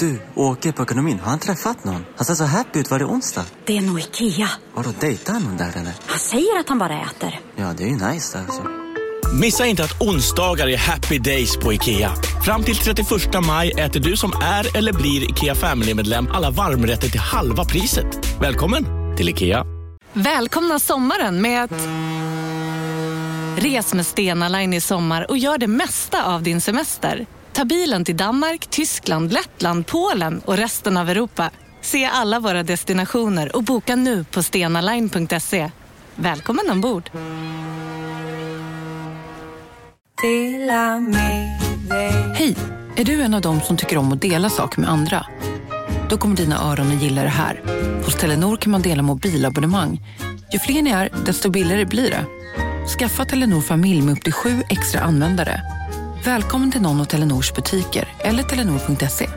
Du, åker på ekonomin. Har han träffat någon? Han ser så happy ut. Var det onsdag? Det är nog Ikea. Har du dejtar han någon där eller? Han säger att han bara äter. Ja, det är ju nice alltså. Missa inte att onsdagar är happy days på IKEA. Fram till 31 maj äter du som är eller blir IKEA Family-medlem alla varmrätter till halva priset. Välkommen till IKEA. Välkomna sommaren med att... Res med Stena Line i sommar och gör det mesta av din semester. Ta bilen till Danmark, Tyskland, Lettland, Polen och resten av Europa. Se alla våra destinationer och boka nu på stenaline.se. Välkommen ombord! Hej! Är du en av dem som tycker om att dela saker med andra? Då kommer dina öron att gilla det här. Hos Telenor kan man dela mobilabonnemang. Ju fler ni är, desto billigare blir det. Skaffa Telenor familj med upp till sju extra användare. Välkommen till någon av Telenors butiker eller telenor.se.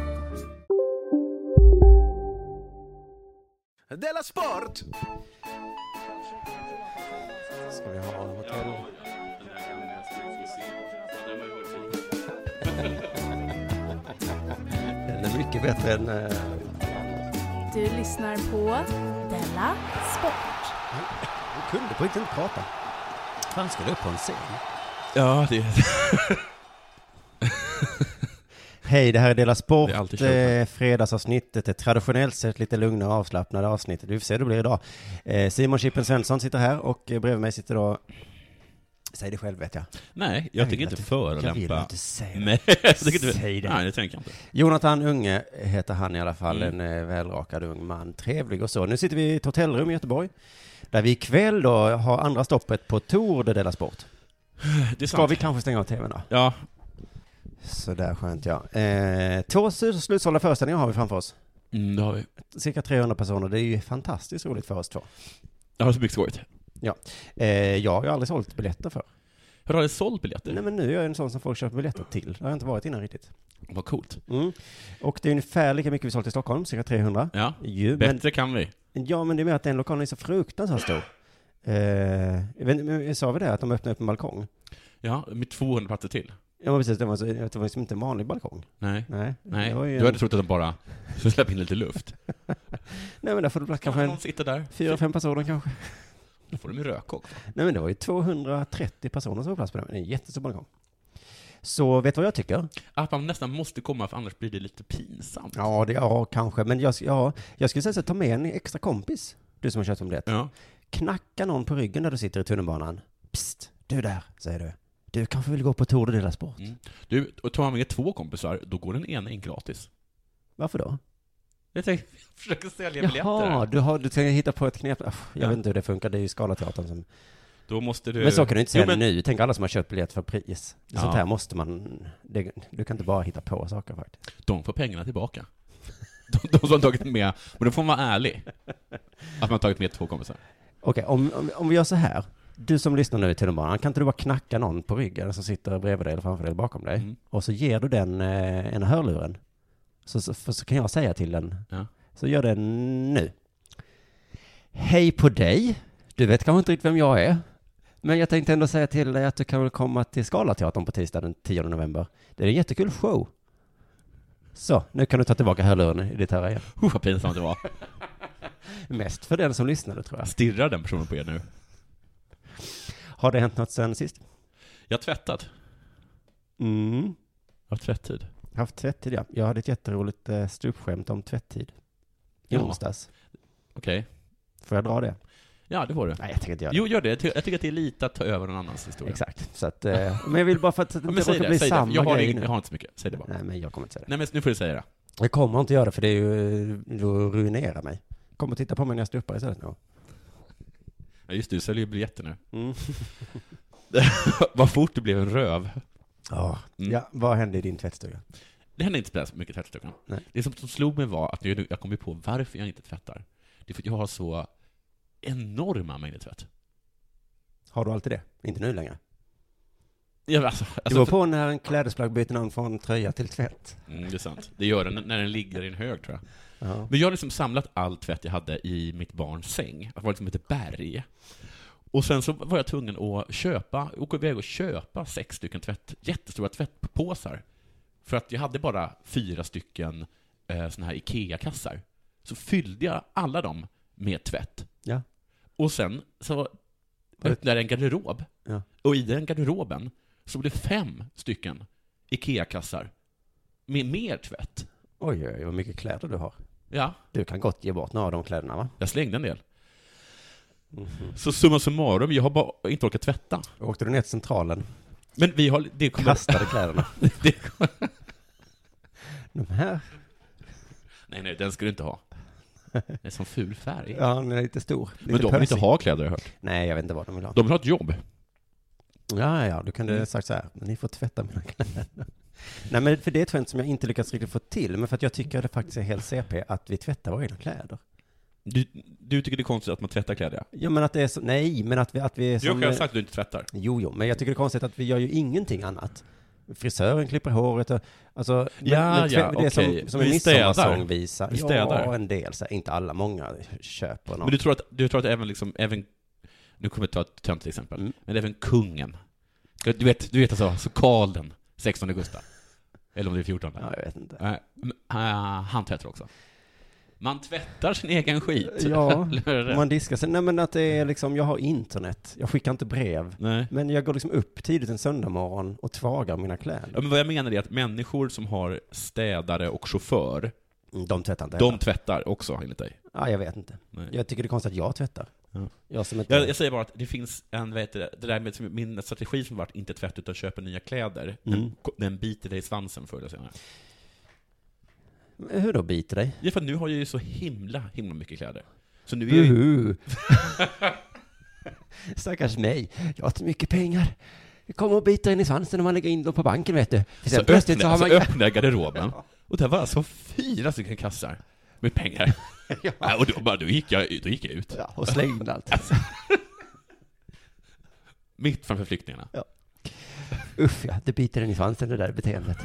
Della Sport! Ska vi ha hotell? Den är mycket bättre än... eh, Du lyssnar på Della Sport. Han kunde på riktigt inte prata. Han skulle upp på en scen. Ja, det Hej, det här är Dela Sport. Det är. Eh, fredagsavsnittet, ett traditionellt sett lite lugna och avslappnade avsnittet. Vi får se hur det blir idag. Eh, Simon Chippen Svensson sitter här och bredvid mig sitter då... Säg det själv vet jag. Nej, jag, Jag vill inte förolämpa. jag vill inte säga det. Nej, jag tycker inte, Säg det. Nej, det tänker jag inte. Jonathan Unge heter han i alla fall, Mm. en eh, välrakad ung man. Trevlig och så. Nu sitter vi i ett hotellrum i Göteborg. Där vi ikväll då har andra stoppet på Tour de Dela Sport. Det Ska sant. vi kanske stänga av tvn då? Ja, Sådär skönt ja. Eh, två slut- slutsålda föreställningar har vi framför oss. mm, det har vi. Cirka 300 personer. Det är ju fantastiskt roligt för oss två. Jag har så mycket skojigt. Eh, jag har ju aldrig sålt biljetter för. Har du aldrig sålt biljetter? Nej men nu är jag en sån som folk köper biljetter till. Det har jag inte varit innan riktigt. Vad coolt. Mm. Och det är ungefär lika mycket vi sålt i Stockholm, cirka 300. Ja, Ju, men, bättre kan vi. ja men det är mer att den lokalen är så fruktansvärt stor. Eh, vet, men sa vi det, att de öppnade upp en balkong? Ja, med 200 platser till. Ja men precis, det var, så, det var liksom inte en vanlig balkong. Nej. Nej. Nej, det du en- hade trott att de bara skulle släppa in lite luft. Nej men där får du plats Kanske en sitter där. fyra, fem personer kanske. Då får de ju röka också. Nej men det var ju 230 personer som var plats på den. Det är en jättestor balkong. Så vet du vad jag tycker? Att man nästan måste komma, för annars blir det lite pinsamt. Ja, det, ja kanske. Men jag, ja, jag skulle säga så, ta med en extra kompis. Du som har köpt en biljett. Ja. Knacka någon på ryggen när du sitter i tunnelbanan. Psst, du där, säger du. Du kanske vill gå på Tour de Dela Sport? Mm. Du, och tar man med två kompisar, då går den ena in gratis. Varför då? Jag tänker, jag försöker sälja biljetter Jaha, du, har, du tänker hitta på ett knep. Jag Ja. vet inte hur det funkar, det är ju Scalateatern som... Då måste du... Men så kan du inte säga Jo, men- nu. Tänk alla som har köpt biljett för pris. Ja. Sånt här måste man... Det, du kan inte bara hitta på saker faktiskt. De får pengarna tillbaka. De, de som har tagit med, men då får man vara ärlig. Att man har tagit med två kompisar. Okej, om, om, om vi gör så här. Du som lyssnar nu i tunnelbanan, kan inte du bara knacka någon på ryggen som sitter bredvid dig eller framför dig eller bakom dig? Mm. Och så ger du den eh, en hörluren. Så, så, så kan jag säga till den. Ja. Så gör den nu. Hej på dig. Du vet kanske inte riktigt vem jag är. Men jag tänkte ändå säga till dig att du kan väl komma till Scalateatern på tisdag den 10 november. Det är en jättekul show. Så, nu kan du ta tillbaka hörluren i ditt öra igen. Uh, vad pinsamt det var. Mest för den som lyssnade tror jag. Stirrar den personen på er nu? Har det hänt något sen sist? Jag har tvättat. Mm. Jag har tvätttid. Haft tvättid, ja. Jag hade ett jätteroligt eh, stupskämt om tvättid. I Ja. onsdags. Okej. Får jag dra det? Ja, det får du. Nej, jag tänker inte göra det. Jo, gör det. Jag ty- jag tycker att det är lite att ta över någon annans historia. Exakt. Så att, eh, men jag vill bara för att det Ja, inte det, bli säg det. samma Jag har, grej nu. jag har inte så mycket. Säg det bara. Nej, men jag kommer inte säga det. Nej, men nu får du säga det. Jag kommer inte göra det för det är ju, då ruinerar mig. Kom och titta på mig när jag stupar istället nu. Ja, just det, du säljer ju biljetter nu. Mm. Vad fort det blev en röv. Ja. Mm. ja, vad hände i din tvättstuga? Det hände inte så mycket i tvättstugan. Nej. Det som, som slog mig var att jag, jag kom på varför jag inte tvättar. Det är för att jag har så enorma mängder tvätt. Har du alltid det? Inte nu längre? Ja, alltså, Det alltså, beror för, på när en klädesplagg byter namn från tröja till tvätt. mm, det är sant. Det gör den när den ligger i en hög, tror jag. Ja. Men jag har liksom samlat all tvätt jag hade i mitt barns säng. Det var liksom ett berg. Och sen så var jag tvungen att köpa, åka iväg och köpa sex stycken tvätt, jättestora tvättpåsar. För att jag hade bara fyra stycken eh, såna här IKEA-kassar. Så fyllde jag alla dem med tvätt. Ja. Och sen så öppnade jag en garderob. Ja. Och i den garderoben så blev det fem stycken IKEA-kassar med mer tvätt. Oj, oj, vad mycket kläder du har. Ja, Du kan gott ge bort några av de kläderna, va? jag slängde en del. Så summa summarum, jag har bara inte orkat tvätta. Åkte du ner till centralen, Men vi har... Det kommer, kastade kläderna. det, De här, nej, nej, den ska du inte ha. Det är som ful färg. ja, den är lite stor. Lite Men de vill inte ha kläder, jag hört. Nej, jag vet inte vad de vill ha. De vill ha ett jobb. Ja, ja, du kunde Mm. sagt så här, ni får tvätta mina kläder. Nej, men för det är ett skämt som jag inte lyckats riktigt få till, men för att jag tycker det faktiskt är helt CP att vi tvättar våra egna kläder. Du, du tycker det är konstigt att man tvättar kläder? Ja, men att det är så, nej, men att vi, att vi är Du har som... själv sagt att du inte tvättar. Jo, jo, men jag tycker det är konstigt att vi gör ju ingenting annat. Frisören klipper håret och, alltså, men- Ja, men, ja, det som, som en Vi städar. midsommarsångvisa. Vi städar. Ja, en del, så här, inte alla, många köper något. Men du tror att, du tror att även liksom, även, nu kommer jag ta ett töntigt exempel, Mm. men även kungen, du vet, du vet alltså, så Karl den 16 Gustav, eller om det är 14 Ja, jag vet inte. Eh, men, eh, han tvättar också. Man tvättar sin egen skit. Ja, man diskar sig. Nej, men att det är liksom, jag har internet, jag skickar inte brev. Nej. Men jag går liksom upp tidigt en söndag morgon och tvagar mina kläder. Ja, men vad jag menar är att människor som har städare och chaufför, De tvättar inte de heller. tvättar också enligt dig. Ja, jag vet inte. Nej. Jag tycker det är konstigt att jag tvättar. Ja. Jag som inte... Jag, jag säger bara att det finns en, vad heter det, där med min strategi som varit inte tvätt utan köpa nya kläder, Mm. den, den biter dig i svansen förr eller senare. Hur då biter dig? Ja, för nu har jag ju så himla, himla mycket kläder. Så nu är jag ju... Stackars mig. Jag har inte mycket pengar. Det kommer och biter in i svansen när man lägger in dem på banken, vet du. För Så sen plötsligt så öppnade, har så man... öppnade jag garderoben, och där var alltså fyra stycken kassar med pengar. Ja. Och då, bara, då, gick jag, då gick jag ut. Ja, och slängde allt. Mitt framför flyktingarna. Uff ja, det biter in i svansen det där beteendet.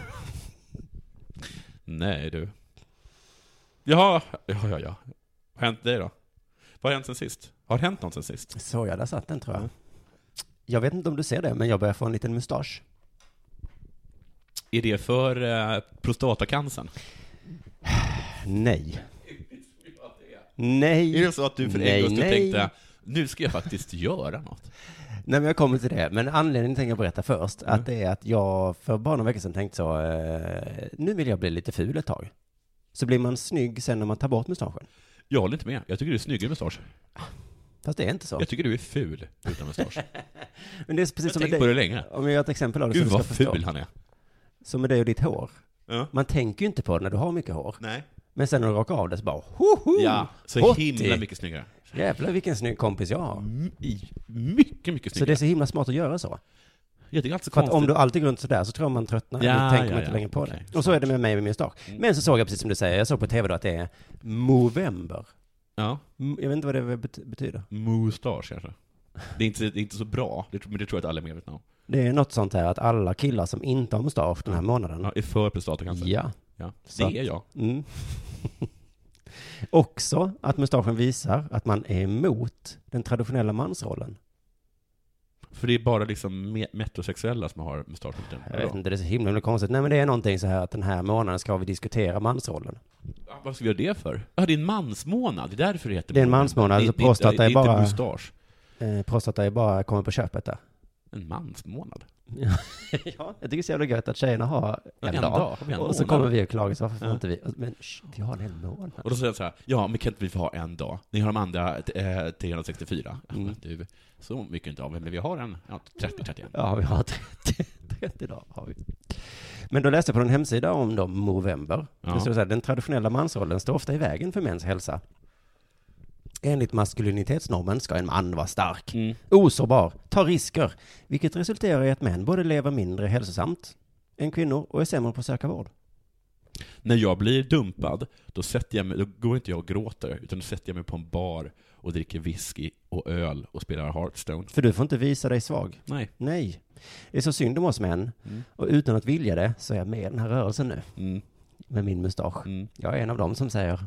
Nej du. Ja, ja, ja, ja. Vad har hänt dig då? Vad har hänt sen sist? Har det hänt något sen sist? Så ja, där satt den tror jag. Jag vet inte om du ser det, men jag börjar få en liten mustasch. Är det för eh, prostatacancern? Nej. Nej. Är det så att du för Nej, en gång nej. tänkte, nu ska jag faktiskt göra något? Nej, men jag kommer till det. Men anledningen tänker jag berätta först, Mm. att det är att jag för bara några veckor sedan tänkte så, eh, nu vill jag bli lite ful ett tag. Så blir man snygg sen när man tar bort mustaschen. Jag håller inte med. Jag tycker du är snyggare med mustasch. Fast det är inte så. Jag tycker du är ful utan mustasch. Men det är precis Jag som tänkt med på det länge. Om jag gör ett exempel av det Gud så du vad förstå. ful han är. Som med dig och ditt hår. Ja. Man tänker ju inte på det när du har mycket hår. Nej. Men sen när du rakar av det så bara, hoho! Ja, så Hotti! himla mycket snyggare. Jävlar vilken snygg kompis jag har. I- Mycket, mycket Så snyggare. det är så himla smart att göra så. Ja, det är alltså För att konstigt. om du alltid går runt sådär så tror jag man tröttnar. Ja, tänker ja, man inte ja, längre på okej, det. Och så är det med mig med min mustasch. Mm. Men så såg jag precis som du säger, jag såg på tv då att det är Movember. Ja, Jag vet inte vad det bet- betyder. mustasch kanske. Det är inte, det är inte så bra, det, men det tror jag att alla är medvetna om. Det är något sånt här att alla killar som inte har mustasch den här månaden. Ja, är för prostatacancer. Ja. Ja, det är jag. Mm. Också att mustaschen visar att man är emot den traditionella mansrollen. För det är bara liksom me- metrosexuella som har mustasch. Jag vet inte, det är så himla, himla konstigt. Nej men det är någonting så här att den här månaden ska vi diskutera mansrollen. Ja, Vad ska vi göra det för? Ja, det är en mansmånad, det är därför det heter Det är en månad. mansmånad, Det- så det- prostata det, är det bara- inte mustasch. Eh, prostata är bara kommer på köpet där. En mansmånad? ja, jag tycker det är så jävla gött att tjejerna har en, en dag. dag, har en och så månad? kommer vi och klagar, så varför får Ja. inte vi? Men sh, vi har en hel månad. Och då säger jag så här, ja, men kan inte vi få ha en dag? Ni har de andra eh, 364. Ja, Mm. men du, så mycket inte av, men vi har en ja, 30-31. Ja, vi har 30, 30 dagar. Har vi. Men då läste jag på en hemsida om då Movember. Ja. Det så här, den traditionella mansrollen står ofta i vägen för mäns hälsa. Enligt maskulinitetsnormen ska en man vara stark, Mm. osårbar, ta risker, vilket resulterar i att män både lever mindre hälsosamt än kvinnor och är sämre på att söka vård. När jag blir dumpad, då, sätter jag mig, då går inte jag och gråter, utan då sätter jag mig på en bar och dricker whisky och öl och spelar Hearthstone. För du får inte visa dig svag. Nej. Nej. Det är så synd om oss män. Mm. Och utan att vilja det så är jag med i den här rörelsen nu. Mm. Med min mustasch. Mm. Jag är en av dem som säger.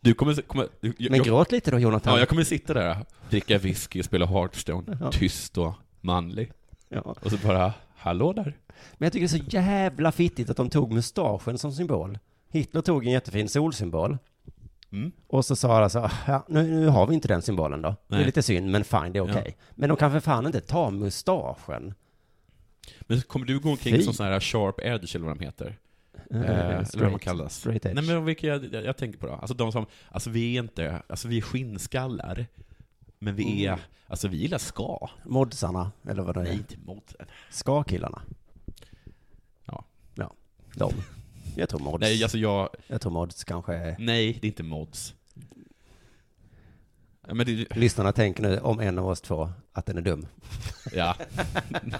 Du kommer... kommer jag, Men jag, gråt lite då Jonathan. ja, jag kommer sitta där, dricka whisky och spela Hearthstone, Ja. tyst och manlig. Ja. Och så bara, hallå där. Men jag tycker det är så jävla fittigt att de tog mustaschen som symbol. Hitler tog en jättefin solsymbol Mm. och så sa alla så, "Ah, ja, nu, nu har vi inte den symbolen då. Det är Nej. lite synd, men fine, det är okej. Ja. Men de kan för fan inte ta mustaschen. Men kommer du gå omkring Fy. som sån här sharp edge eller vad de heter? Eh, Eh, eller vad de straight- kallas. Straight edge. Nej men vilka jag, jag, jag tänker på då? Alltså de som, alltså vi är inte, alltså vi är skinnskallar. Men vi är, Mm. alltså vi gillar ska. Modsarna, eller vad det Nej, är. inte mot. Ska-killarna. Ja. Ja, de. Jag tror mods. Nej, alltså jag, Jag tror mods kanske är... nej, det är inte mods. Ja, det, Lyssnarna tänker nu om en av oss två att den är dum. ja.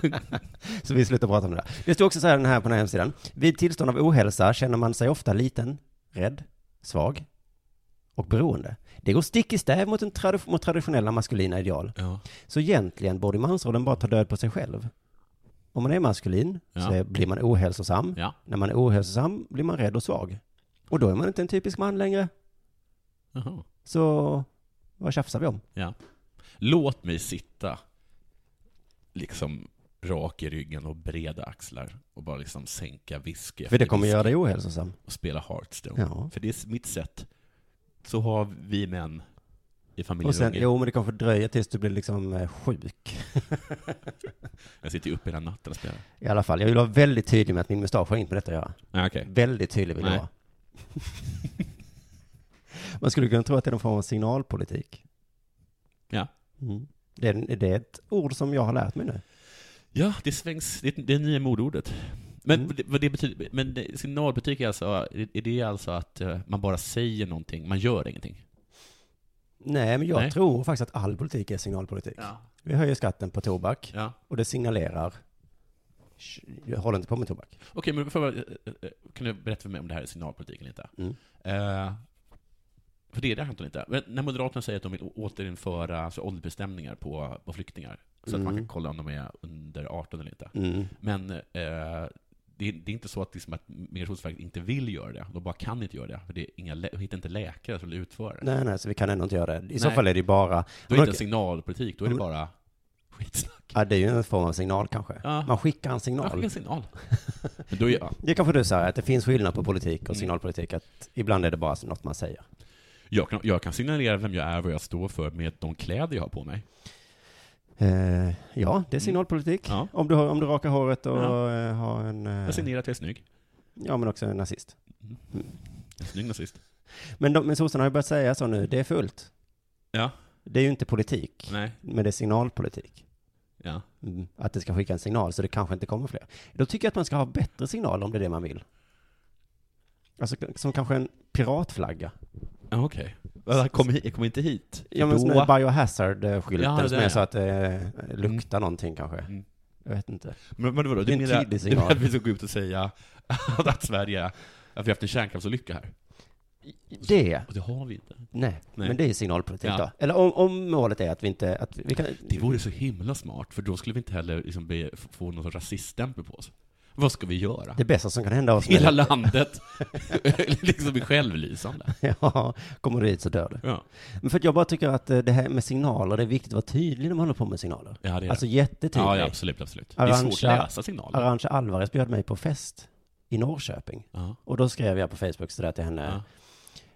Så vi slutar prata om det där. Det står också så här den här på den här hemsidan. Vid tillstånd av ohälsa känner man sig ofta liten, rädd, svag och beroende. Det går stick i stäv mot, en tradi- mot traditionella maskulina ideal. ja. Så egentligen borde mansrollen bara ta död på sig själv. Om man är maskulin så Ja. är, blir man ohälsosam. Ja. När man är ohälsosam blir man rädd och svag. Och då är man inte en typisk man längre. Jaha. Så vad tjafsar vi om? Ja. Låt mig sitta liksom rak i ryggen och breda axlar och bara liksom sänka whisky För det kommer whisky göra dig ohälsosam. och spela Hearthstone. Ja. För det är mitt sätt. Så har vi män i Och familjen sen, Roger. jo men det kanske dröjer tills du blir liksom eh, sjuk. Jag sitter ju uppe hela natten och spelar. I alla fall, jag vill vara väldigt tydlig med att min mustasch har inget med detta att göra. Ja, okej. Väldigt tydlig vill jag vara. Man skulle kunna tro att det är någon form av signalpolitik. Ja. Mm. Det, är, det är ett ord som jag har lärt mig nu. Ja, det svängs. Det är det är nya modordet. Men Mm. vad det betyder, men det- signalpolitik är alltså, är det alltså att eh, man bara säger någonting, man gör ingenting? Nej, men jag Nej. tror faktiskt att all politik är signalpolitik. Ja. Vi höjer skatten på tobak ja. och det signalerar "Sh, jag håller inte på med tobak. Okej, men jag, eh, eh, kan du berätta för mig om det här är signalpolitik eller inte? Mm. Eh, för det är det antagligen inte. Men när Moderaterna säger att de vill återinföra alltså, åldersbestämningar på, på flyktingar, så att man Mm. kan kolla om de är under 18 eller inte. Mm. Men eh, det, är, det är inte så att, liksom, att Migrationsverket inte vill göra det, de bara kan inte göra det. För det är inga, de hittar inte läkare som vill utföra det. Nej, nej, så vi kan ändå inte göra det. I så Nej. fall är det bara, Då är det inte signalpolitik, då är det Men- bara skitsnack. ja det är ju en form av signal kanske. Ja. Man skickar en signal. skicka en signal. Men då är, ja. Det kanske du säger, att det finns skillnad på politik och Mm. signalpolitik, att ibland är det bara något man säger. Jag, kan, jag kan signalera vem jag är, vad jag står för, med de kläder jag har på mig. Eh, ja, det är signalpolitik. Ja. Om, du har, om du rakar håret och Ja. har en... eh, Jag signerar att jag är snygg. ja, men också en nazist. En snygg nazist. Men, de, men sossarna har ju börjat säga så nu, det är fullt. Ja. Det är ju inte politik, Nej. men det är signalpolitik. Ja. Mm. Att det ska skicka en signal så det kanske inte kommer fler. Då tycker jag att man ska ha bättre signal om det är det man vill. Alltså som kanske en piratflagga. Ja, okej. Okay. Kom, hit- kom inte hit. Ja men sån här biohazard-skylten Ja, som där, är så att det eh, luktar någonting kanske. Mm. Jag vet inte. Men, men vadå, Det är du en menar, tydlig du menar signal. att vi ska gå ut och säga att, att Sverige, att vi har haft en kärnkraftsolycka här? Det, Och det har vi inte. nej, Nej. men det är signalpolitik Ja. då. Eller om, om målet är att vi inte, att vi kan... Det vore så himla smart, för då skulle vi inte heller liksom be, få någon sorts rasiststämpel på oss. Vad ska vi göra? Det bästa som kan hända oss Hela landet liksom är självlysande. Ja, kommer du dit så dör du. Ja, Men för att jag bara tycker att eh, det här med signaler, det är viktigt att vara tydlig när man håller på med signaler. ja det är Alltså jättetydlig. Ja, ja, absolut, absolut. Det är svårt Arantxa- att läsa signaler. Arantxa Alvarez bjöd mig på fest i Norrköping. Ja, Och då skrev jag på Facebook sådär till henne. ja.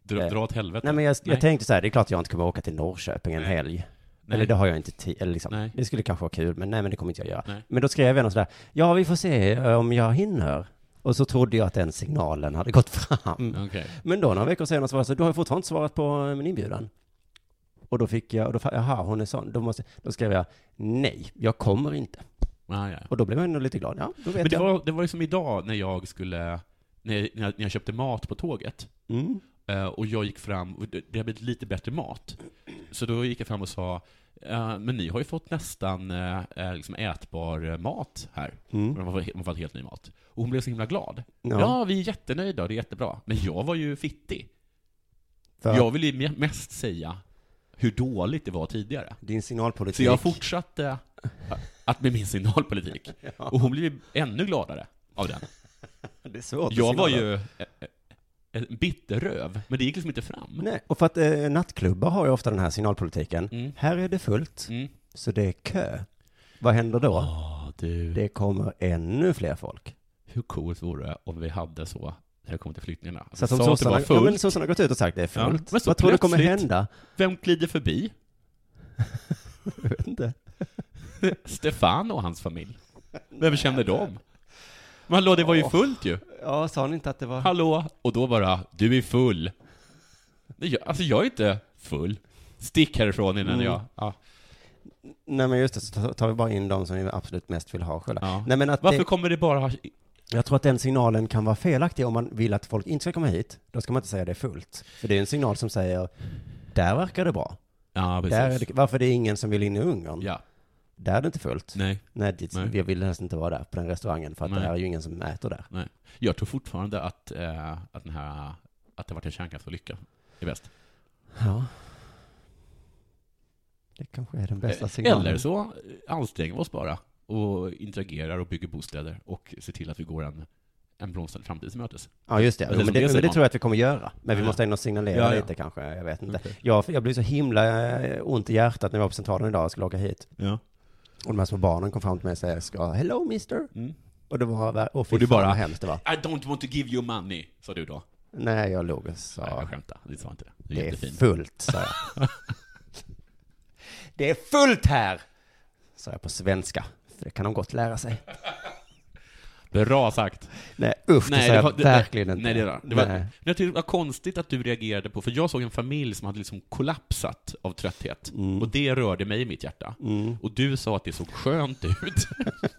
Dra, dra åt helvete. Nej men jag, jag tänkte så här, det är klart jag inte kommer åka till Norrköping en helg. Nej. Eller det har jag inte tid, eller liksom, Nej. det skulle kanske vara kul, men nej men det kommer inte jag göra. Nej. Men då skrev jag något sådär, ja vi får se eh, om jag hinner. Och så trodde jag att den signalen hade gått fram. Okej. Men då några veckor senare så var det så, du har fortfarande inte svarat på eh, min inbjudan. Och då fick jag, och då, jaha, hon är sån. Då, måste, då skrev jag, nej, jag kommer inte. Ja, ja. Och då blev jag ändå lite glad. Ja, då vet Men det jag. var, det var ju som idag när jag skulle, när jag, när jag, jag köpte mat på tåget. Mm. Eh, och jag gick fram, och det har blivit lite bättre mat. Så då gick jag fram och sa, "Eh, men ni har ju fått nästan eh, eh, liksom ätbar mat här. Mm. Var, det var helt ny mat. Och hon blev så himla glad. Ja, Ja, vi är jättenöjda, det är jättebra. Men jag var ju fittig. för Jag ville ju me- mest säga hur dåligt det var tidigare. din signalpolitik. Så jag fortsatte att med min signalpolitik. Och hon blev ännu gladare av den. Det är svårt Jag var ju en bitterröv, men det gick liksom inte fram. Nej, och för att eh, nattklubbar har ju ofta den här signalpolitiken. Mm. Här är det fullt, Mm. så det är kö. Vad händer då? Åh, du. Det kommer ännu fler folk. Hur coolt vore det om vi hade så när det kommer till flyttningarna. Så att om sossarna, ja, men sossarna gått ut och sagt det är Ja, fullt. så Vad tror du kommer hända? Vem glider förbi? Jag vet inte. Stefan och hans familj. Vem känner dem? Men hallå, det var ju fullt ju. Ja, sa ni inte att det var... Hallå? Och då bara, du är full. Nej, jag, alltså jag är inte full. Stick härifrån innan Mm. jag... Ja. Nej men just det, så tar- tar vi bara in de som vi absolut mest vill ha själva. Ja. Nej men att Varför det, kommer det bara... jag tror att den signalen kan vara felaktig om man vill att folk inte ska komma hit. Då ska man inte säga det är fullt. För det är en signal som säger, där verkar det bra. Ja. Där är det, varför det är ingen som vill in i Ungern? Ja. Där är det inte fullt. Nej, Nej, dit, Nej. jag vill helst inte vara där på den restaurangen för att Nej. det är ju ingen som äter där. nej. Jag tror fortfarande att, eh, att den här... Att det varit en kärnkraftsolycka är bäst. Ja. Det kanske är den bästa signalen. Eller så anstränger vi oss bara och interagerar och bygger bostäder och ser till att vi går en, en blomstrande framtid till mötes. Ja, just det. Ja, det men det, det men det tror jag att vi kommer göra. Men vi Ja. måste ändå signalera Ja, ja. lite kanske. Jag vet inte. Okej. Jag, jag blev så himla eh, ont i hjärtat när jag var på Centralen idag och skulle åka hit. Ja. Och de här små barnen kom fram till mig och sa, ska, hello mister. Mm. Och det var, åh fy Och du bara- vad hemskt det var. I don't want to give you money, sa du då. Nej, jag låg och Nej, sa, jag skämtar. Det sa inte det. Det är, det är fullt, sa jag. det är fullt här! Sa jag på svenska. För det kan de gott lära sig. Bra sagt. Nej, usch, det sa jag var- verkligen inte. Nej, det, var, det, var, Nej. jag tyckte det var konstigt att du reagerade på, för jag såg en familj som hade liksom kollapsat av trötthet. Mm. Och det rörde mig i mitt hjärta. Mm. Och du sa att det såg skönt ut.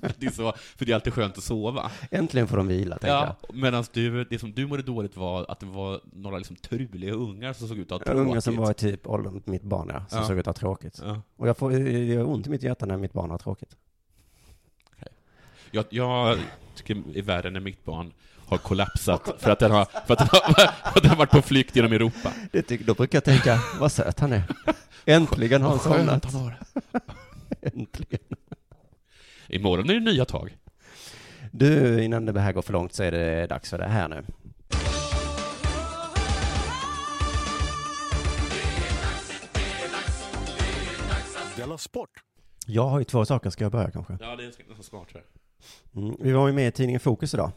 det är så, för det är alltid skönt att sova. Äntligen får de vila, tänkte jag. Ja, medan du, det som du mådde dåligt var att det var några liksom truliga ungar som såg ut att ha tråkigt. Unga som var typ åldern mitt barn, ja, som Ja. såg ut att ha tråkigt. Ja. Och jag får det gör ont i mitt hjärta när mitt barn har tråkigt. Jag, jag tycker i världen när mitt barn har kollapsat för att den har, för att den har, för att den har varit på flykt genom Europa. Det tycker, då brukar jag tänka, vad söt han är. Äntligen har han somnat. han har det. Äntligen. Imorgon är det nya tag. Du, innan det här går för långt så är det dags för det här nu. Della Sport! Jag har ju två saker, ska jag börja kanske? Ja, det är nästan smart tror jag. Mm. Vi var ju med i tidningen Fokus idag.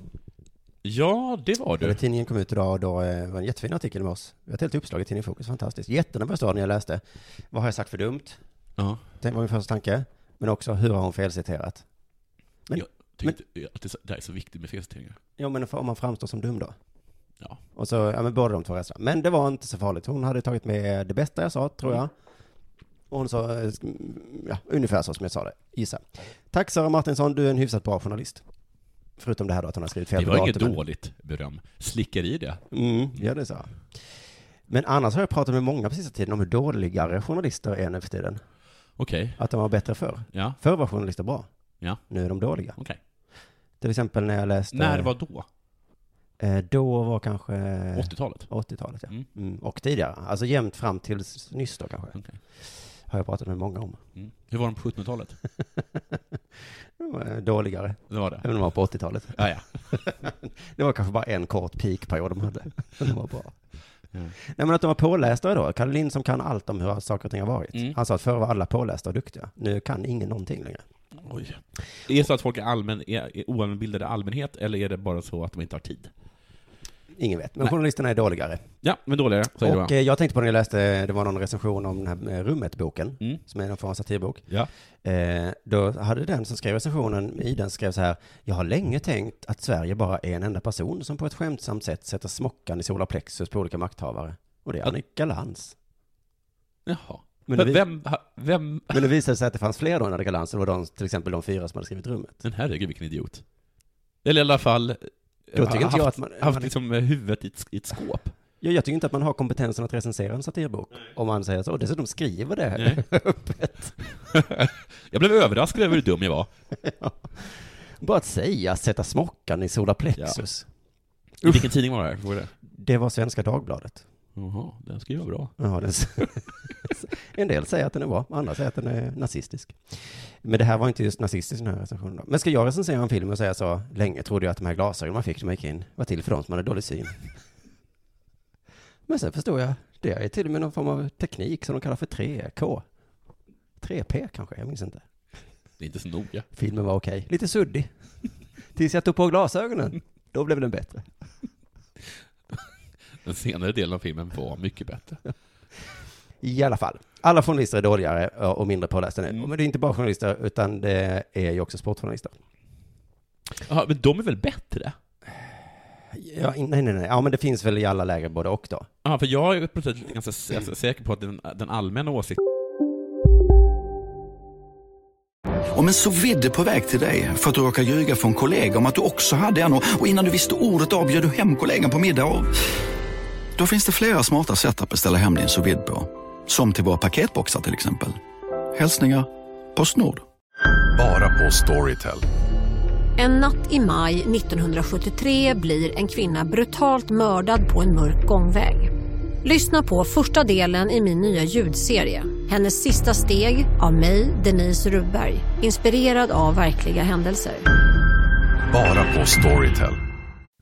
Ja, det var du. tidningen kom ut idag och då eh, var en jättefin artikel med oss. Vi har ett helt uppslag i tidningen Fokus, fantastiskt. Jättenervös när jag läste. Vad har jag sagt för dumt? Ja. Det var min första tanke. Men också, hur har hon felciterat? Men- jag tyckte att det, är så- det här är så viktigt med felciteringar. Jo, men om man framstår som dum då? Ja. Och så, ja men båda de två resterna. Men det var inte så farligt. Hon hade tagit med det bästa jag sa, tror jag. Och hon sa, eh, ja, ungefär så som jag sa det, gissa. Tack Sara Martinsson, du är en hyfsat bra journalist. Förutom det här då att hon har skrivit fel Det var inget datumen. dåligt beröm. Slickar i det. Mm, ja det sa. Men annars har jag pratat med många på sista tiden om hur dåligare journalister är nu för tiden. Okej. Att de var bättre förr. Ja, Förr var journalister bra. Ja. Nu är de dåliga. okej. Till exempel när jag läste... När var då? Eh, då var kanske... 80-talet? 80-talet, ja. Mm. Mm, och tidigare. Alltså jämnt fram till nyss då kanske. Okej. Har jag pratat med många om. Mm. Hur var de på 1700-talet? De var Dåligare Det var det? än de var på 80-talet. Ja, ja. Det var kanske bara en kort peakperiod de hade. De var bra. Ja. Nej men att de var pålästa då. Kalle Lind som kan allt om hur saker och ting har varit. Mm. Han sa att förr var alla pålästa och duktiga. Nu kan ingen någonting längre. Oj. Är det så att folk är, allmän, är, oallmänbildade allmänhet, eller är det bara så att de inte har tid? Ingen vet. Men Nej. journalisterna är dåligare. Ja, men dåligare, säger och du eh, jag tänkte på när jag läste, det var någon recension om den här eh, Rummet-boken, Mm. som är en form av satirbok. Ja. Eh, då hade den som skrev recensionen i den skrev så här, jag har länge tänkt att Sverige bara är en enda person som på ett skämtsamt sätt sätter smockan i solarplexus på olika makthavare. Och det är. Annika Lantz. Jaha. Men Men vem, ha- vem, men det visade sig att det fanns fler då än Annika Lantz, det var de, till exempel de fyra som hade skrivit Rummet. men herregud vilken idiot. Eller i alla fall, Då tycker inte jag att man- haft man- liksom huvudet i ett, i ett skåp. Jag, jag tycker inte att man har kompetensen att recensera en satirbok. Om man säger så, och dessutom skriver det Nej. öppet. jag blev överraskad över hur dum jag var. Bara att säga, sätta smockan i solarplexus. I vilken tidning var det här? Jag det? Det var Svenska Dagbladet. Jaha, den ska ju vara bra. Ja, den, en del säger att den är bra, andra säger att den är nazistisk. Men det här var inte just nazistisk den här recensionen. då. Men ska jag recensera en film och säga så, länge trodde jag att de här glasögonen man fick när man gick in var till för de som hade dålig syn. Men sen förstod jag, det är till och med någon form av teknik som de kallar för 3K. 3P kanske, jag minns inte. Det är inte så noga. Filmen var okej, lite suddig. Tills jag tog på glasögonen, då blev den bättre. Den senare delen av filmen var mycket bättre. I alla fall, alla journalister är dåligare och mindre pålästa nu. Mm. Men det är inte bara journalister, utan det är ju också sportjournalister. Ja, men de är väl bättre? Ja, nej, nej, nej. Ja, men det finns väl i alla läger både och då. Ja, för jag är plötsligt ganska ganska säker på att den, den allmänna åsikten Om en så vidde på väg till dig för att du råkar ljuga från kollega om att du också hade en och innan du visste ordet av du hem kollegan på middag och... Då finns det flera smarta sätt att beställa hem din sous på. Som till våra paketboxar till exempel. Hälsningar Postnord. Bara på Storytel. En natt i maj 1973 blir en kvinna brutalt mördad på en mörk gångväg. Lyssna på första delen i min nya ljudserie. Hennes sista steg av mig, Denise Rubberg. Inspirerad av verkliga händelser. Bara på Storytel.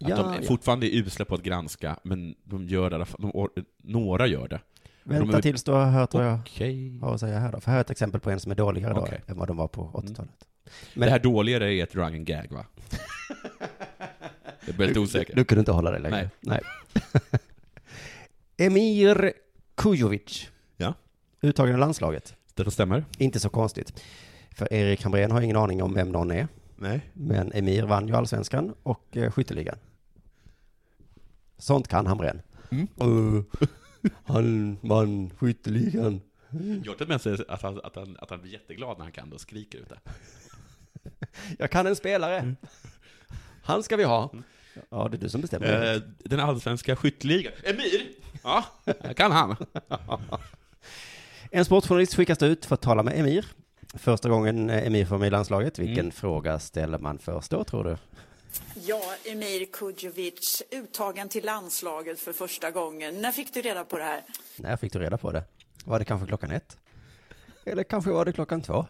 Att Ja, de ja. fortfarande är usla på att granska, men de gör det de, några gör det. Vänta De tills du har hört vad jag har att säga här då. För här är ett exempel på en som är dåligare Okej. då än vad de var på 80-talet. det här dåligare är ett running gag, va? Jag blir lite osäker. Du kunde inte hålla dig längre. Nej. Nej. Emir Kujovic. Ja. Uttagen i landslaget. Det stämmer. Inte så konstigt. För Erik Hamrén har ingen aning om vem någon är. Nej. Men Emir vann ju allsvenskan och eh, skytteligan. Sånt kan Hamrén. Mm. Uh, han vann skytteligan. Jag tror mest att han, att, han, att han blir jätteglad när han kan det och skriker ut det. Jag kan en spelare. Han ska vi ha. Ja, det är du som bestämmer. Eh, den allsvenska skytteligan. Emir! Ja, kan han. En sportjournalist skickas ut för att tala med Emir. Första gången eh, Emir får med i landslaget. Vilken Mm. fråga ställer man först då, tror du? Ja, Emir Kudjovic, uttagen till landslaget för första gången. När fick du reda på det här? När fick du reda på det? Var det kanske klockan ett? Eller kanske var det klockan två?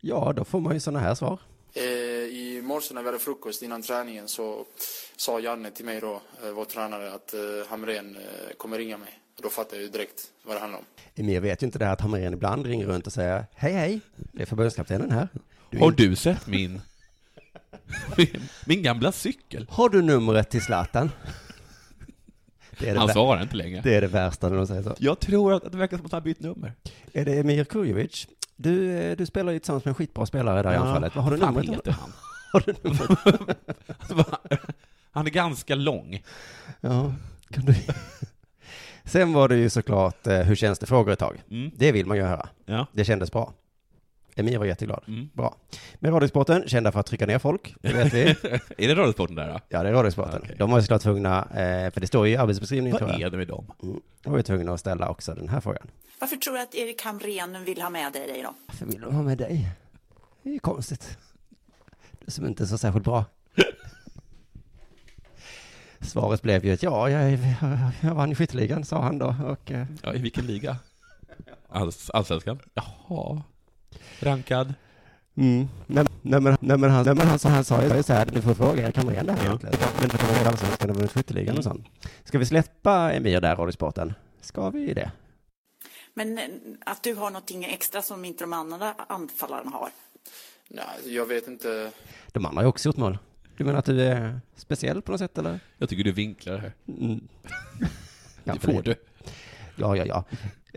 Ja, då får man ju sådana här svar. Eh, I morse när vi hade frukost innan träningen så sa Janne till mig då, eh, vår tränare, att eh, Hamrén eh, kommer ringa mig. Och då fattade jag ju direkt vad det handlar om. Emir vet ju inte det här att Hamrén ibland ringer runt och säger Hej, hej, det är förbundskaptenen här. är Har du sett min, min gamla cykel? Har du numret till Zlatan? Det är det Han svarar inte längre. Det är det värsta när de säger så. Jag tror att det verkar som att han har bytt nummer. Är det Emir Kujovic? Du, eh, du spelar ju tillsammans med en skitbra spelare där i Ja, anfallet. Vad har du fan numret? heter han? Har du numret? Han är ganska lång. Ja, kan du... Sen var det ju såklart eh, hur känns det frågor ett tag. Mm. Det vill man ju höra. Ja. Det kändes bra. Emir var jätteglad. Mm. Bra. Med Radiosporten, kända för att trycka ner folk, det vet vi. är det Radiosporten där då? Ja, det är Radiosporten. De var ju såklart tvungna, eh, för det står ju i arbetsbeskrivningen Vad tror jag. är det med dem? Mm. De var ju tvungna att ställa också den här frågan. Varför tror du att Erik Hamrén vill ha med dig då? Varför vill de ha med dig? Det är ju konstigt. Du som inte är så särskilt bra. Svaret blev ju ett ja, jag, jag vann skytteligan, sa han då. Och, eh, Ja, i vilken liga? Alls, allsvenskan? Jaha. Rankad? Mm. Nej, nej, men, nej, men han, nej, men han, han sa ju så här, du får fråga Hamrén det här egentligen. Men för att vara allsvenskan vunnit skytteligan och sånt. Ska vi släppa Emir där, Radiosporten? Ska vi det? Men eh, att du har någonting extra som inte de andra anfallarna har. Nej, jag vet inte. De andra har ju också gjort mål. Du menar att du är speciell på något sätt eller? Jag tycker du vinklar det här. Mm. Ja, det för får du. Ja, ja, ja.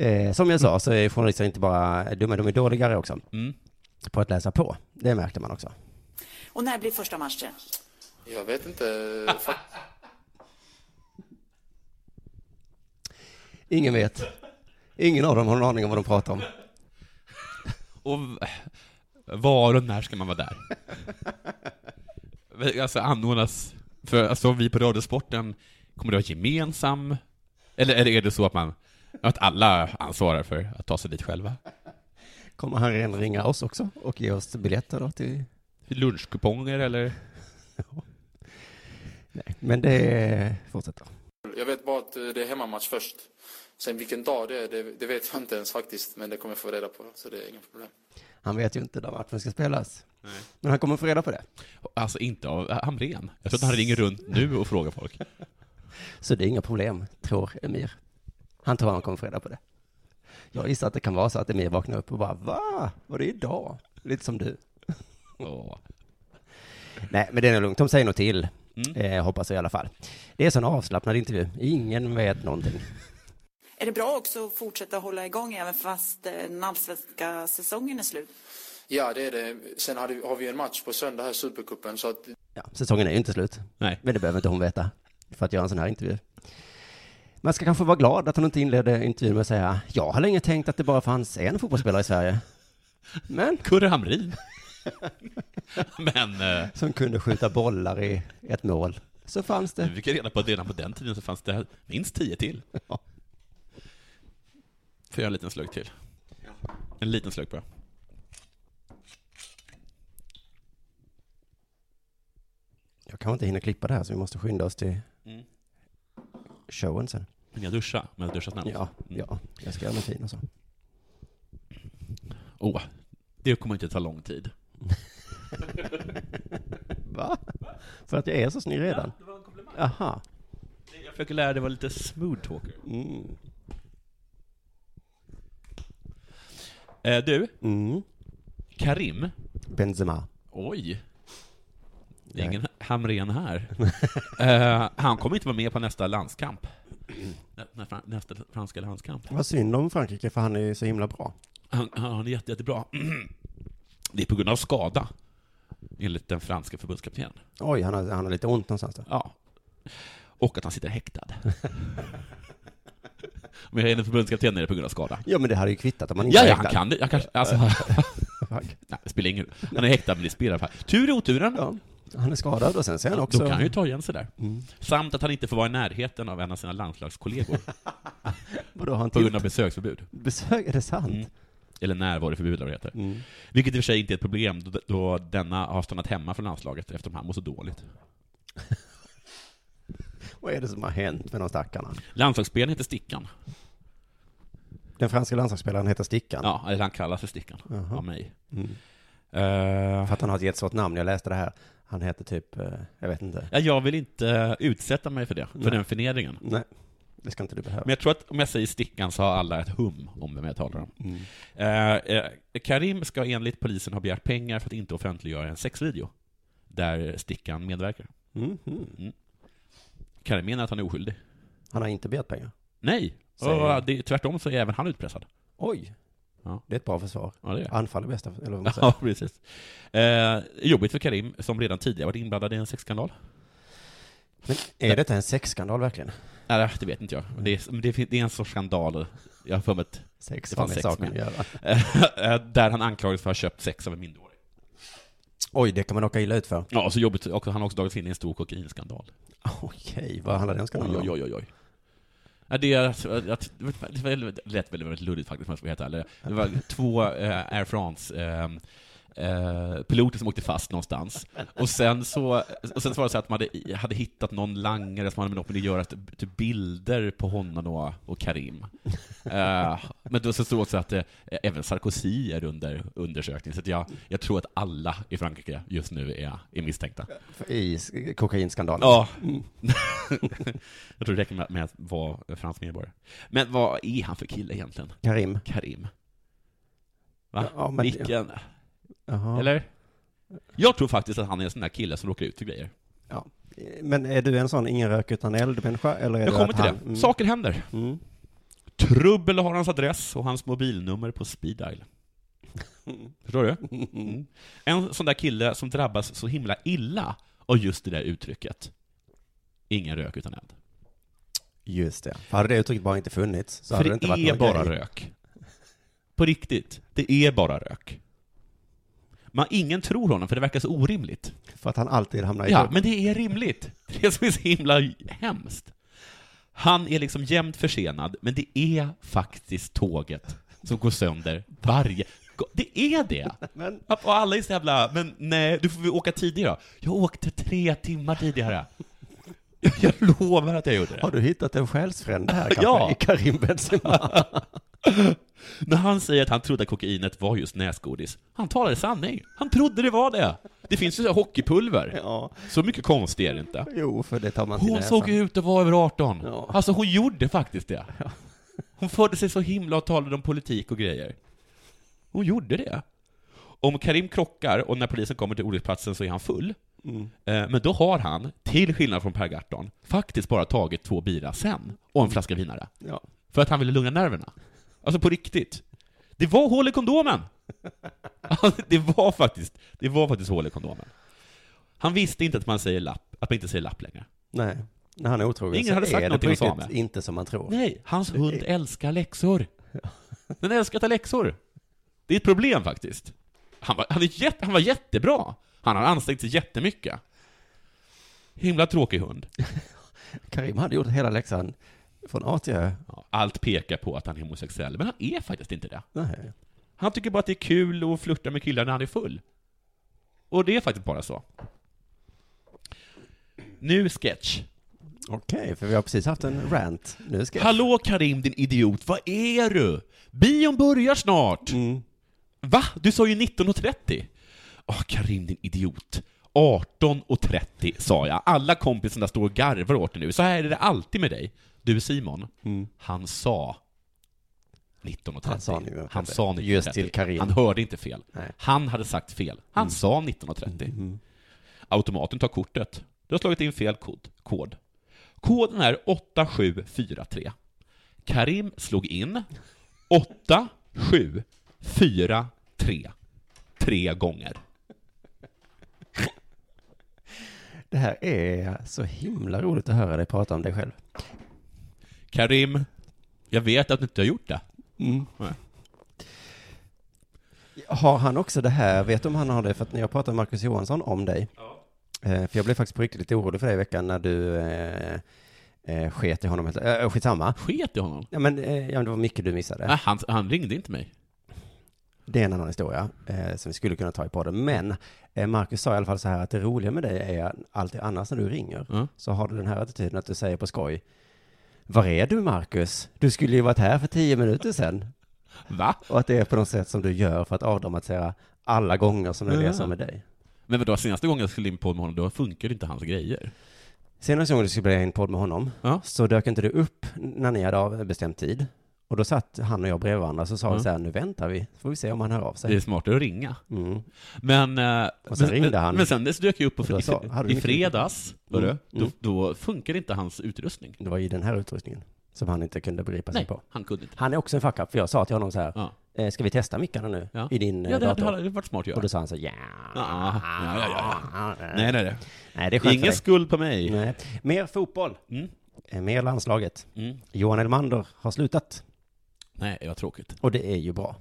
Eh, som jag sa så är journalister inte bara dumma, de är dåligare också. Mm. På att läsa på. Det märkte man också. Och när blir första matchen? Jag vet inte. Ingen vet. Ingen av dem har någon aning om vad de pratar om. Och var och när ska man vara där? Alltså anordnas, för alltså vi på Radiosporten, kommer det vara gemensam? Eller eller är det så att man, att alla ansvarar för att ta sig dit själva? Kommer han redan ringa oss också och ge oss biljetter då till... Lunchkuponger eller? Nej, men det fortsätter. Jag vet bara att det är hemmamatch först. Sen vilken dag det är, det, det vet jag inte ens faktiskt, men det kommer jag få reda på, så det är inga problem. Han vet ju inte när matchen ska spelas. Nej. Men han kommer få reda på det. Alltså inte av Hamrén. Jag tror att han ringer runt nu och frågar folk. Så det är inga problem, tror Emir. Han tror han kommer få reda på det. Jag gissar att det kan vara så att Emir vaknar upp och bara, va? Var det idag? Lite som du. Åh. Nej, men det är nog lugnt. De säger nog till. Mm. Eh, hoppas jag i alla fall. Det är så en avslappnad intervju. Ingen vet någonting. Är det bra också att fortsätta hålla igång även fast eh, den allsvenska säsongen är slut? Ja, det är det. Sen har, vi en match på söndag här, Supercupen, så att Ja, säsongen är ju inte slut. Nej. Men det behöver inte hon veta för att göra en sån här intervju. Man ska kanske vara glad att hon inte inledde intervjun med att säga jag har länge tänkt att det bara fanns en fotbollsspelare i Sverige. Men... Kurre Hamrin. Men... Eh, Som kunde skjuta bollar i ett mål. Så fanns det. vi fick reda på att redan på den tiden så fanns det minst tio till. Ja. Får jag en liten slurk till? En liten slurk bara. Jag kanske inte hinner klippa det här så vi måste skynda oss till Mm. showen sen. Men jag duschar, men jag duschar snabbt. Ja, ja, jag ska göra mig fin och så. Åh, det kommer inte ta lång tid. Va? För att jag är så snygg redan? det var en komplimang. Aha. Jag försöker lära dig vara lite smooth talker. Mm. Eh, du, Mm. Karim. Benzema. Oj. Det är ingen Hamrén här. Eh, han kommer inte vara med på nästa landskamp. Nä- nä- fran- Nästa franska landskamp. Vad synd om Frankrike för han är så himla bra. Han, han är jätte, jättebra. Det är på grund av skada, enligt den franska förbundskaptenen. Oj, han har, han har lite ont någonstans då. Ja. Och att han sitter häktad. Om jag är en förbundskapten är det på grund av skada. Ja, men det hade ju kvittat om man inte Ja, ja, han kan det. Jag kanske, alltså, nej, det spelar ingen. Han är häktad, men det spelar fall. Tur i oturen. Ja, han är skadad och sen ser han också... Då kan han ju ta igen sig där. Mm. Samt att han inte får vara i närheten av en av sina landslagskollegor. Vadå, han på grund av besöksförbud. Besök, är det sant? Mm. Eller närvaroförbud, eller vad det heter. Mm. Vilket i och för sig inte är ett problem, då, då denna har stannat hemma från landslaget eftersom han mår så dåligt. Vad är det som har hänt med de stackarna? Landslagsspelaren heter Stickan. Den franska landslagsspelaren heter Stickan. Ja, eller han kallas för Stickan Jaha. av mig. Mm. Eh, För att han har ett jättesvårt namn. Jag läste det här. Han heter typ, eh, jag vet inte. ja, jag vill inte utsätta mig för det, för Nej. den förnedringen. Nej, det ska inte du behöva. Men jag tror att om jag säger Stickan så har alla ett hum om vem jag talar om. Mm. Eh, eh, Karim ska enligt polisen ha begärt pengar för att inte offentliggöra en sexvideo där Stickan medverkar. Mm. Mm. Karim menar att han är oskyldig. Han har inte begärt pengar. Nej, Säger- och det, tvärtom så är även han utpressad. Oj. Ja. Det är ett bra försvar. Ja, det är. Anfall är bästa, eller vad man säger. Ja, precis. Eh, jobbigt för Karim, som redan tidigare varit inblandad i en sexskandal. Men är detta en sexskandal verkligen? Nej, det vet inte jag. Det är, det, är en sorts skandal. Jag har för mig att Sex det fanns sex med. Eh, Där han anklagades för att ha köpt sex av en minderårig. Oj, det kan man åka illa ut för. Ja, så jobbigt. Och han har också dragits in i en stor kokainskandal. Okej, vad handlar den Oj, skandalen om? oj, oj, oj. Ja, det, är, det lät väldigt, väldigt luddigt faktiskt, om jag ska vara helt. Det var två eh, Air France eh, eh, piloter som åkte fast någonstans. Och sen så, och sen så var det så att man hade, hade hittat någon langare som hade med något med att göra, typ typ bilder på honom och, och Karim. Eh, men då så det också att eh, även Sarkozy är under undersökning, så att jag, jag tror att alla i Frankrike just nu är, är misstänkta. I kokainskandalen? Ja. Mm. jag tror det räcker med, med att vara fransk medborgare. Men vad är han för kille egentligen? Karim? Karim. Va? Ja, men- Vilken? Jaha. Eller? Jag tror faktiskt att han är en sån där kille som råkar ut för grejer. Ja. Men är du en sån ingen rök utan eld-människa? Eller är Jag kommer till han- det. Mm. Saker händer. Mm. Trubbel har hans adress och hans mobilnummer på speed dial. Förstår du? Mm. En sån där kille som drabbas så himla illa av just det där uttrycket. Ingen rök utan eld. Just det. För hade det uttrycket bara inte funnits så För hade det, det inte varit är någon bara grej. rök. På riktigt. Det är bara rök. Man, ingen tror honom, för det verkar så orimligt. För att han alltid hamnar i Ja, men det är rimligt. Det är det som är så himla hemskt. Han är liksom jämt försenad, men det är faktiskt tåget som går sönder varje... Det är det! Men- Och alla är så jävla, men nej, du får väl åka tidigare. Jag åkte tre timmar tidigare. Jag lovar att jag gjorde det. Har du hittat en själsfrände här kanske? Ja. I Karim Benzema? När han säger att han trodde att kokainet var just näsgodis, han talade sanning. Han trodde det var det. Det finns ju så hockeypulver. Ja. Så mycket konstigt är det inte. Jo, för det tar man Hon såg ut att vara över 18. Ja. Alltså hon gjorde faktiskt det. Hon förde sig så himla och talade om politik och grejer. Hon gjorde det. Om Karim krockar och när polisen kommer till olycksplatsen så är han full. Mm. Eh, Men då har han, till skillnad från Per Gahrton, faktiskt bara tagit två bira sen och en flaska vinare. Ja. För att han ville lugna nerverna. Alltså på riktigt. Det var hål i kondomen! Det var faktiskt, det var faktiskt hål i kondomen. Han visste inte att man säger lapp, att man inte säger lapp längre. Nej, när han är otrogen Ingen så hade sagt är det på riktigt Same. inte som man tror. Nej, hans hund älskar läxor. Den älskar att ta läxor. Det är ett problem faktiskt. Han var, han, är jätte, han var jättebra. Han har ansträngt sig jättemycket. Himla tråkig hund. Karim hade gjort hela läxan från A till Ö. Allt pekar på att han är homosexuell, men han är faktiskt inte det. Nej. Han tycker bara att det är kul att flirta med killar när han är full. Och det är faktiskt bara så. Nu sketch. Okej, för vi har precis haft en rant. Nu ska Hallå Karim, din idiot, vad är du? Bion börjar snart! Mm. Va? Du sa ju 19.30. Åh, Karim, din idiot. 18.30 sa jag. Alla kompisarna står och garvar åt dig nu. Så här är det alltid med dig. Du Simon, Mm. han sa 19.30. Han sa 19.30. Han sa 19.30. Just till Karim. Han hörde inte fel. Nej. Han hade sagt fel. Han sa 19.30. Mm. Automaten tar kortet. Du har slagit in fel kod. kod. Koden är 8743. Karim slog in 8743 tre gånger. Det här är så himla roligt att höra dig prata om dig själv. Karim, jag vet att du inte har gjort det. Mm. Har han också det här, vet du om han har det? För att när jag pratade med Marcus Johansson om dig, eh, för jag blev faktiskt på riktigt lite orolig för dig i veckan när du eh, eh, sket i honom, eh, skitsamma. Sket i honom? Ja men, eh, ja, men det var mycket du missade. Nej, han, han ringde inte mig. Det är en annan historia eh, som vi skulle kunna ta i podden. Men eh, Marcus sa i alla fall så här att det roliga med dig är att alltid annars när du ringer Ja. så har du den här attityden att du säger på skoj Var är du Marcus? Du skulle ju varit här för tio minuter sedan. Va? Och att det är på något sätt som du gör för att avdramatisera alla gånger som det är det som är dig. Men vadå, senaste gången jag skulle in på med honom, då funkade inte hans grejer. Senaste gången du skulle spela in podd med honom Ja. så dök inte du upp när ni hade avbestämt tid. Och då satt han och jag bredvid varandra så sa Ja. vi så här, nu väntar vi, så får vi se om han hör av sig. Det är smartare att ringa. Mm. Men, eh, Och sen men, ringde han. men sen dök jag upp på, i, sa- i fredags, Mm. mm. Mm. Då, då funkar inte hans utrustning. Det var i den här utrustningen som han inte kunde begripa sig Nej, på. han kunde inte. Han är också en fuck up, för jag sa till honom så här, Ja. eh, ska vi testa mickarna nu Ja. i din eh, Ja, det hade, dator? hade varit smart att göra. Och då sa han så ja. Ja, ja, ja, ja. Nej, Nej, nej, nej. Det är Ingen skuld på mig. Nej. Mer fotboll. Mm. Mer landslaget. Mm. Johan Elmander har slutat. Nej, det var tråkigt. Och det är ju bra.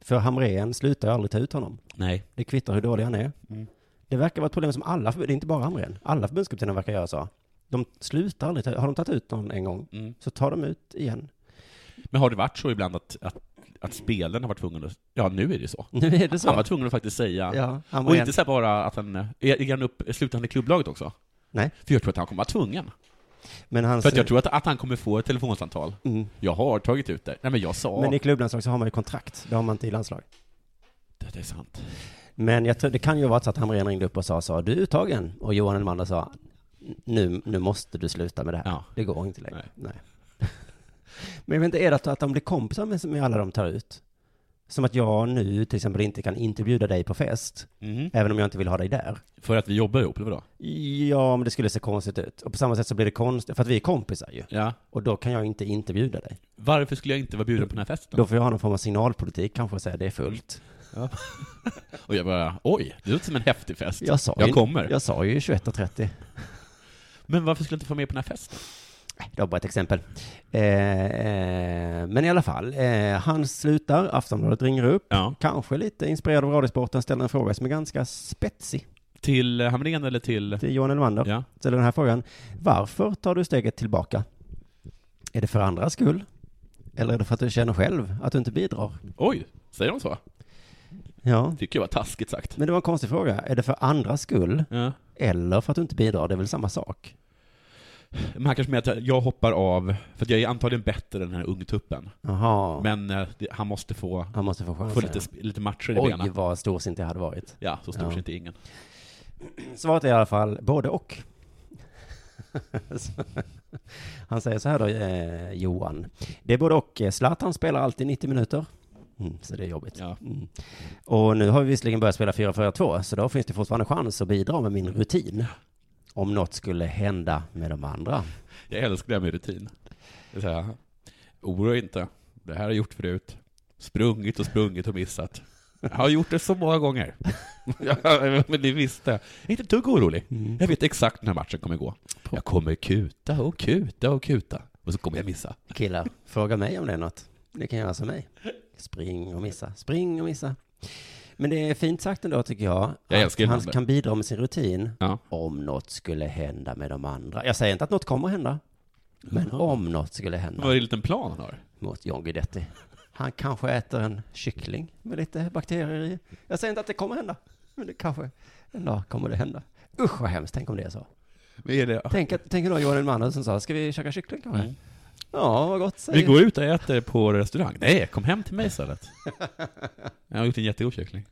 För Hamrén slutar ju aldrig ta ut honom. Nej. Det kvittar hur dålig han är. Mm. Det verkar vara ett problem som alla förbund, det är inte bara Hamrén. Alla förbundskaptener verkar göra så. De slutar aldrig ta, har de tagit ut någon en gång, Mm. så tar de ut igen. Men har det varit så ibland att, att, att spelaren har varit tvungen att... Ja, nu är det så. Nu är det så. Han var tvungen att faktiskt säga... Ja, han var och inte så bara att han... Är, är han upp, slutar han i klubblaget också? Nej. För jag tror att han kommer vara tvungen. Men hans, För att jag tror att, att han kommer få ett telefonsamtal. Mm. Jag har tagit ut det. Nej men jag sa... Men i klubblandslag så har man ju kontrakt, det har man inte i landslag. Det, det är sant. Men jag tror, det kan ju vara så att Hamrén ringde upp och sa så, du är uttagen. Och Johan Elmander sa, nu, nu måste du sluta med det här. Ja. Det går inte längre. Nej. Men jag vet inte, är det att, att de blir kompisar med, med alla de tar ut? Som att jag nu till exempel inte kan inte bjuda dig på fest, Mhm. även om jag inte vill ha dig där. För att vi jobbar ihop, eller vadå? Ja, men det skulle se konstigt ut. Och på samma sätt så blir det konstigt, för att vi är kompisar ju. Ja. Och då kan jag inte inte bjuda dig. Varför skulle jag inte vara bjuden på den här festen? Då får jag ha någon form av signalpolitik, kanske säga det är fullt. Ja. Och jag bara, oj, det låter som en häftig fest. Jag sa jag ju, kommer. Jag sa ju 21.30. Men varför skulle jag inte få med på den här festen? Det var bara ett exempel. Eh, eh, men i alla fall, eh, han slutar, Aftonbladet ringer upp, Ja. kanske lite inspirerad av Radiosporten, ställer en fråga som är ganska spetsig Till eh, Hamrén eller till... till Johan Elmander. Ja. Ställer den här frågan, varför tar du steget tillbaka? Är det för andras skull? Eller är det för att du känner själv att du inte bidrar? Oj, säger de så? Ja, Tycker jag var taskigt sagt. men det var en konstig fråga. Är det för andras skull? Ja. Eller för att du inte bidrar? Det är väl samma sak? Men han kanske menar att jag hoppar av, för att jag är antagligen bättre än den här ungtuppen. Jaha. Men eh, det, han måste få, Han måste få chansen. få lite, sp- lite matcher i Oj, benen. vad storsint jag hade varit. Ja, så stort Ja. inte ingen. Svaret är i alla fall både och. Han säger så här då, eh, Johan. Det är både och. Zlatan spelar alltid 90 minuter. Mm, så det är jobbigt. Ja. Mm. Och nu har vi visserligen börjat spela 4-4-2, så då finns det fortfarande chans att bidra med min rutin. Om något skulle hända med de andra. Jag älskar det här med rutin. Det är här, oroa inte. Det här har jag gjort förut. Sprungit och sprungit och missat. Jag har gjort det så många gånger. Men det visste jag. Jag är inte ett dugg orolig. Jag vet exakt när matchen kommer gå. Jag kommer kuta och kuta och kuta. Och så kommer jag missa. Killar, fråga mig om det är något. Det kan göra som mig. Spring och missa, spring och missa. Men det är fint sagt ändå tycker jag. Jag att han kan bidra med sin rutin. Ja. Om något skulle hända med de andra. Jag säger inte att något kommer hända. Men om något skulle hända. Vad är det en liten plan han har? Mot John Guidetti. Han kanske äter en kyckling med lite bakterier i. Jag säger inte att det kommer hända. Men det kanske en dag kommer det hända. Usch vad hemskt, tänk om det är så. Är det? Tänk, att- tänk då Johan Elmander som sa, ska vi käka kyckling kanske? Mm. Ja, vad gott Vi säger går ut och äter på restaurang. Nej, kom hem till mig istället. Jag har gjort en jättegod kyckling.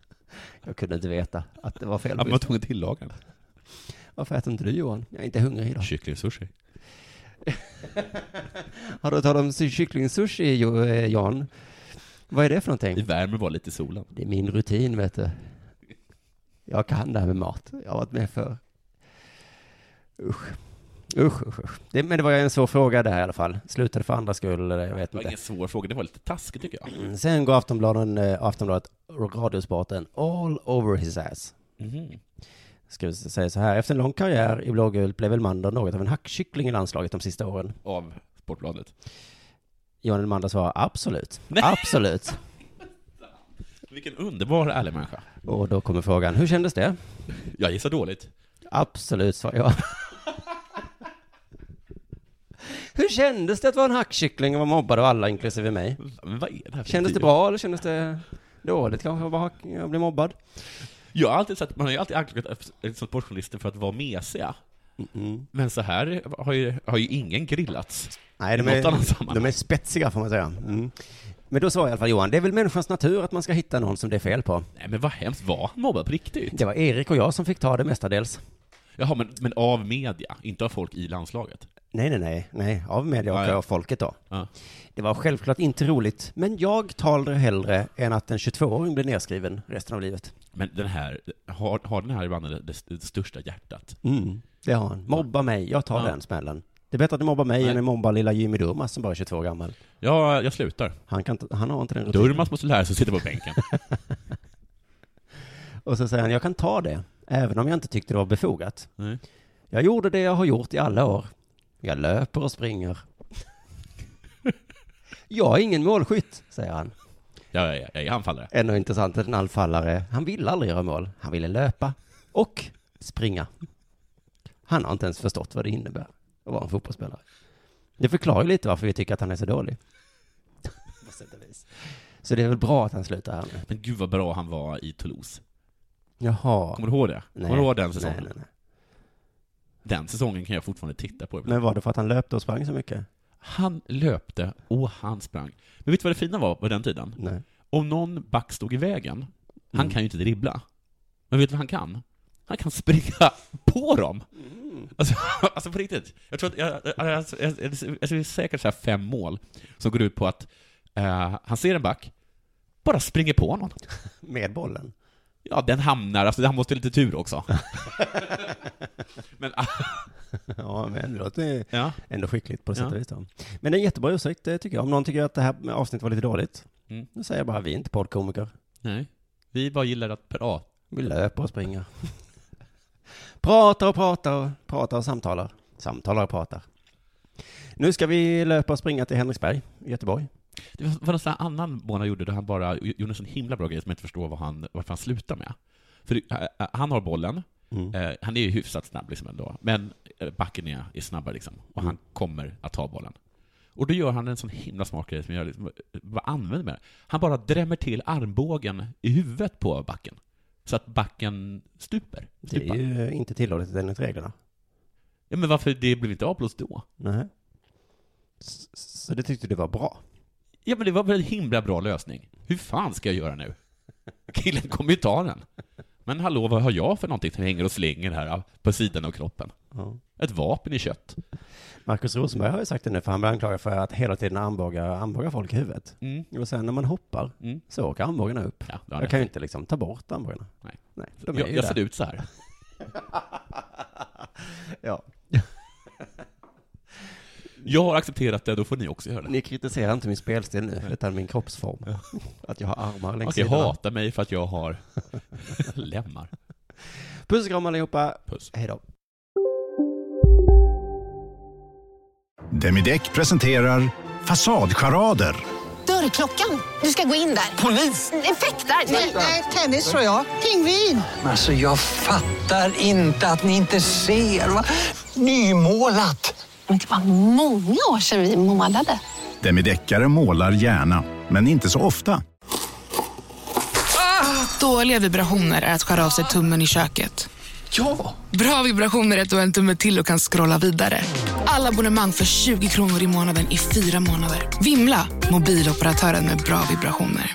Jag kunde inte veta att det var fel. Jag på var tvungen att tillaga den. Varför äter inte du Johan? Jag är inte hungrig idag. Kycklingsushi. Har du talat om kycklingsushi eh, Jan? Vad är det för någonting? Vi värmer bara lite i solen. Det är min rutin vet du. Jag kan det här med mat. Jag har varit med för. Usch. Usch, usch, usch. Det, men det var ju en svår fråga där i alla fall. Slutade för andra skull, eller jag vet Det var inte. ingen svår fråga, det var lite taskigt tycker jag. Mm, Sen går Aftonbladet, eh, Aftonbladet Radiosporten all over his ass. Mhm. Ska vi säga så här, efter en lång karriär i blågult blev Elmander något av en hackkyckling i landslaget de sista åren. Av Sportbladet. Johan Elmander svarar absolut. Nej. Absolut. Vilken underbar ärlig människa. Och då kommer frågan, hur kändes det? Jag gissar dåligt. Absolut, svarar jag. Hur kändes det att vara en hackkyckling och vara mobbad av alla, inklusive mig? Men vad är det här för Kändes det tid? bra eller kändes det dåligt kanske att vara hack- att bli mobbad? Jag har alltid sett, man har ju alltid anklagat liksom sportjournalister för att vara mesiga. Mm. Men så här har ju, har ju ingen grillats. Nej, de I något annat är, sammanhang. de är spetsiga får man säga. Mm. Men då sa i alla fall Johan, det är väl människans natur att man ska hitta någon som det är fel på. Nej men vad hemskt, var han mobbad på riktigt? Det var Erik och jag som fick ta det mestadels. Jaha, men, men av media, inte av folk i landslaget? Nej, nej, nej, nej, av media och Ja, av folket då. Ja. Det var självklart inte roligt, men jag tar det hellre än att en 22-åring blir nedskriven resten av livet. Men den här, har, har den här mannen det, det största hjärtat? Mm, det har han. Mobba mig, jag tar Ja. den smällen. Det är bättre att du mobbar mig Nej. än att mobba lilla Jimmy Durmaz som bara är 22 år gammal. Ja, jag slutar. Han, kan han har inte den rutinen. Durmaz måste lära sig att sitta på bänken. Och så säger han, jag kan ta det, även om jag inte tyckte det var befogat. Nej. Jag gjorde det jag har gjort i alla år. Jag löper och springer. jag är ingen målskytt, säger han. Ja, ja, ja, jag är anfallare. Ännu intressant att en anfallare, han ville aldrig göra mål. Han ville löpa och springa. Han har inte ens förstått vad det innebär att vara en fotbollsspelare. Det förklarar ju lite varför vi tycker att han är så dålig. På sätt och vis. Så det är väl bra att han slutar här nu. Men gud vad bra han var i Toulouse. Jaha. Kommer du ihåg det? Nej. Kommer du ihåg den säsongen? Nej, nej, nej. Den säsongen kan jag fortfarande titta på. ibland. Men var det för att han löpte och sprang så mycket? Han löpte och han sprang. Men vet du vad det fina var på den tiden? Nej. Om någon back stod i vägen, han Mm. kan ju inte dribbla. Men vet du vad han kan? Han kan springa på dem. Alltså, alltså på riktigt. Jag tror att, jag, jag, jag, jag, ser säkert så här fem mål som går ut på att eh, han ser en back, bara springer på någon. Med bollen? Ja, den hamnar, alltså han måste ha lite tur också. men, Ja, men det låter ja. ändå skickligt på sätt Ja. och vis. då. Men det är en jättebra ursäkt, det tycker jag. Om någon tycker att det här avsnittet var lite dåligt, Mm. då säger jag bara vi är inte poddkomiker. Nej. Vi bara gillar att prata. Vi löper och springer. pratar och pratar och pratar och samtalar. Samtalar och pratar. Nu ska vi löpa och springa till Henriksberg i Göteborg. Det var, någon sån här annan han gjorde där han bara gjorde en sån himla bra grej som jag inte förstår vad han, varför han slutar med. För det- han har bollen, Mm. eh, han är ju hyfsat snabb liksom ändå, men eh, backen är, är snabbare liksom, och Mm. han kommer att ta bollen. Och då gör han en sån himla smart grej som jag liksom, vad använder med det? Han bara drämmer till armbågen i huvudet på backen. Så att backen stuper. Det är stupar. ju inte tillåtet enligt reglerna. Ja, men varför det blev inte avblåst då? Nej. Så det tyckte du var bra? Ja, men det var väl en himla bra lösning. Hur fan ska jag göra nu? Killen kommer ju ta den. Men hallå, vad har jag för någonting som hänger och slänger här på sidan av kroppen? Ja. Ett vapen i kött. Markus Rosenberg har ju sagt det nu, för han blir anklagad för att hela tiden armbåga, armbåga folk i huvudet. Mm. Och sen när man hoppar Mm. så åker armbågarna upp. Ja, jag kan ju inte liksom ta bort armbågarna. Nej. Nej, de Jag, jag ser ut så här. Ja. Jag har accepterat det, då får ni också göra det. Ni kritiserar inte min spelstil nu, utan min kroppsform. Att jag har armar längs sidorna. hata mig för att jag har lemmar. Puss och kram allihopa. Puss. Hej då. Demideck presenterar Fasadcharader. Dörrklockan. Du ska gå in där. Polis? Effektar? Nej, tennis tror jag. Pingvin. Alltså jag fattar inte att ni inte ser. Va? Nymålat! Men det var många år sedan vi målade. Demideckare målar gärna, men inte så ofta. Dåliga vibrationer är att skära av sig tummen i köket. Ja! Bra vibrationer är att du har en tumme till och kan scrolla vidare. Alla abonnemang för 20 kronor i månaden i fyra månader. Vimla! Mobiloperatören med bra vibrationer.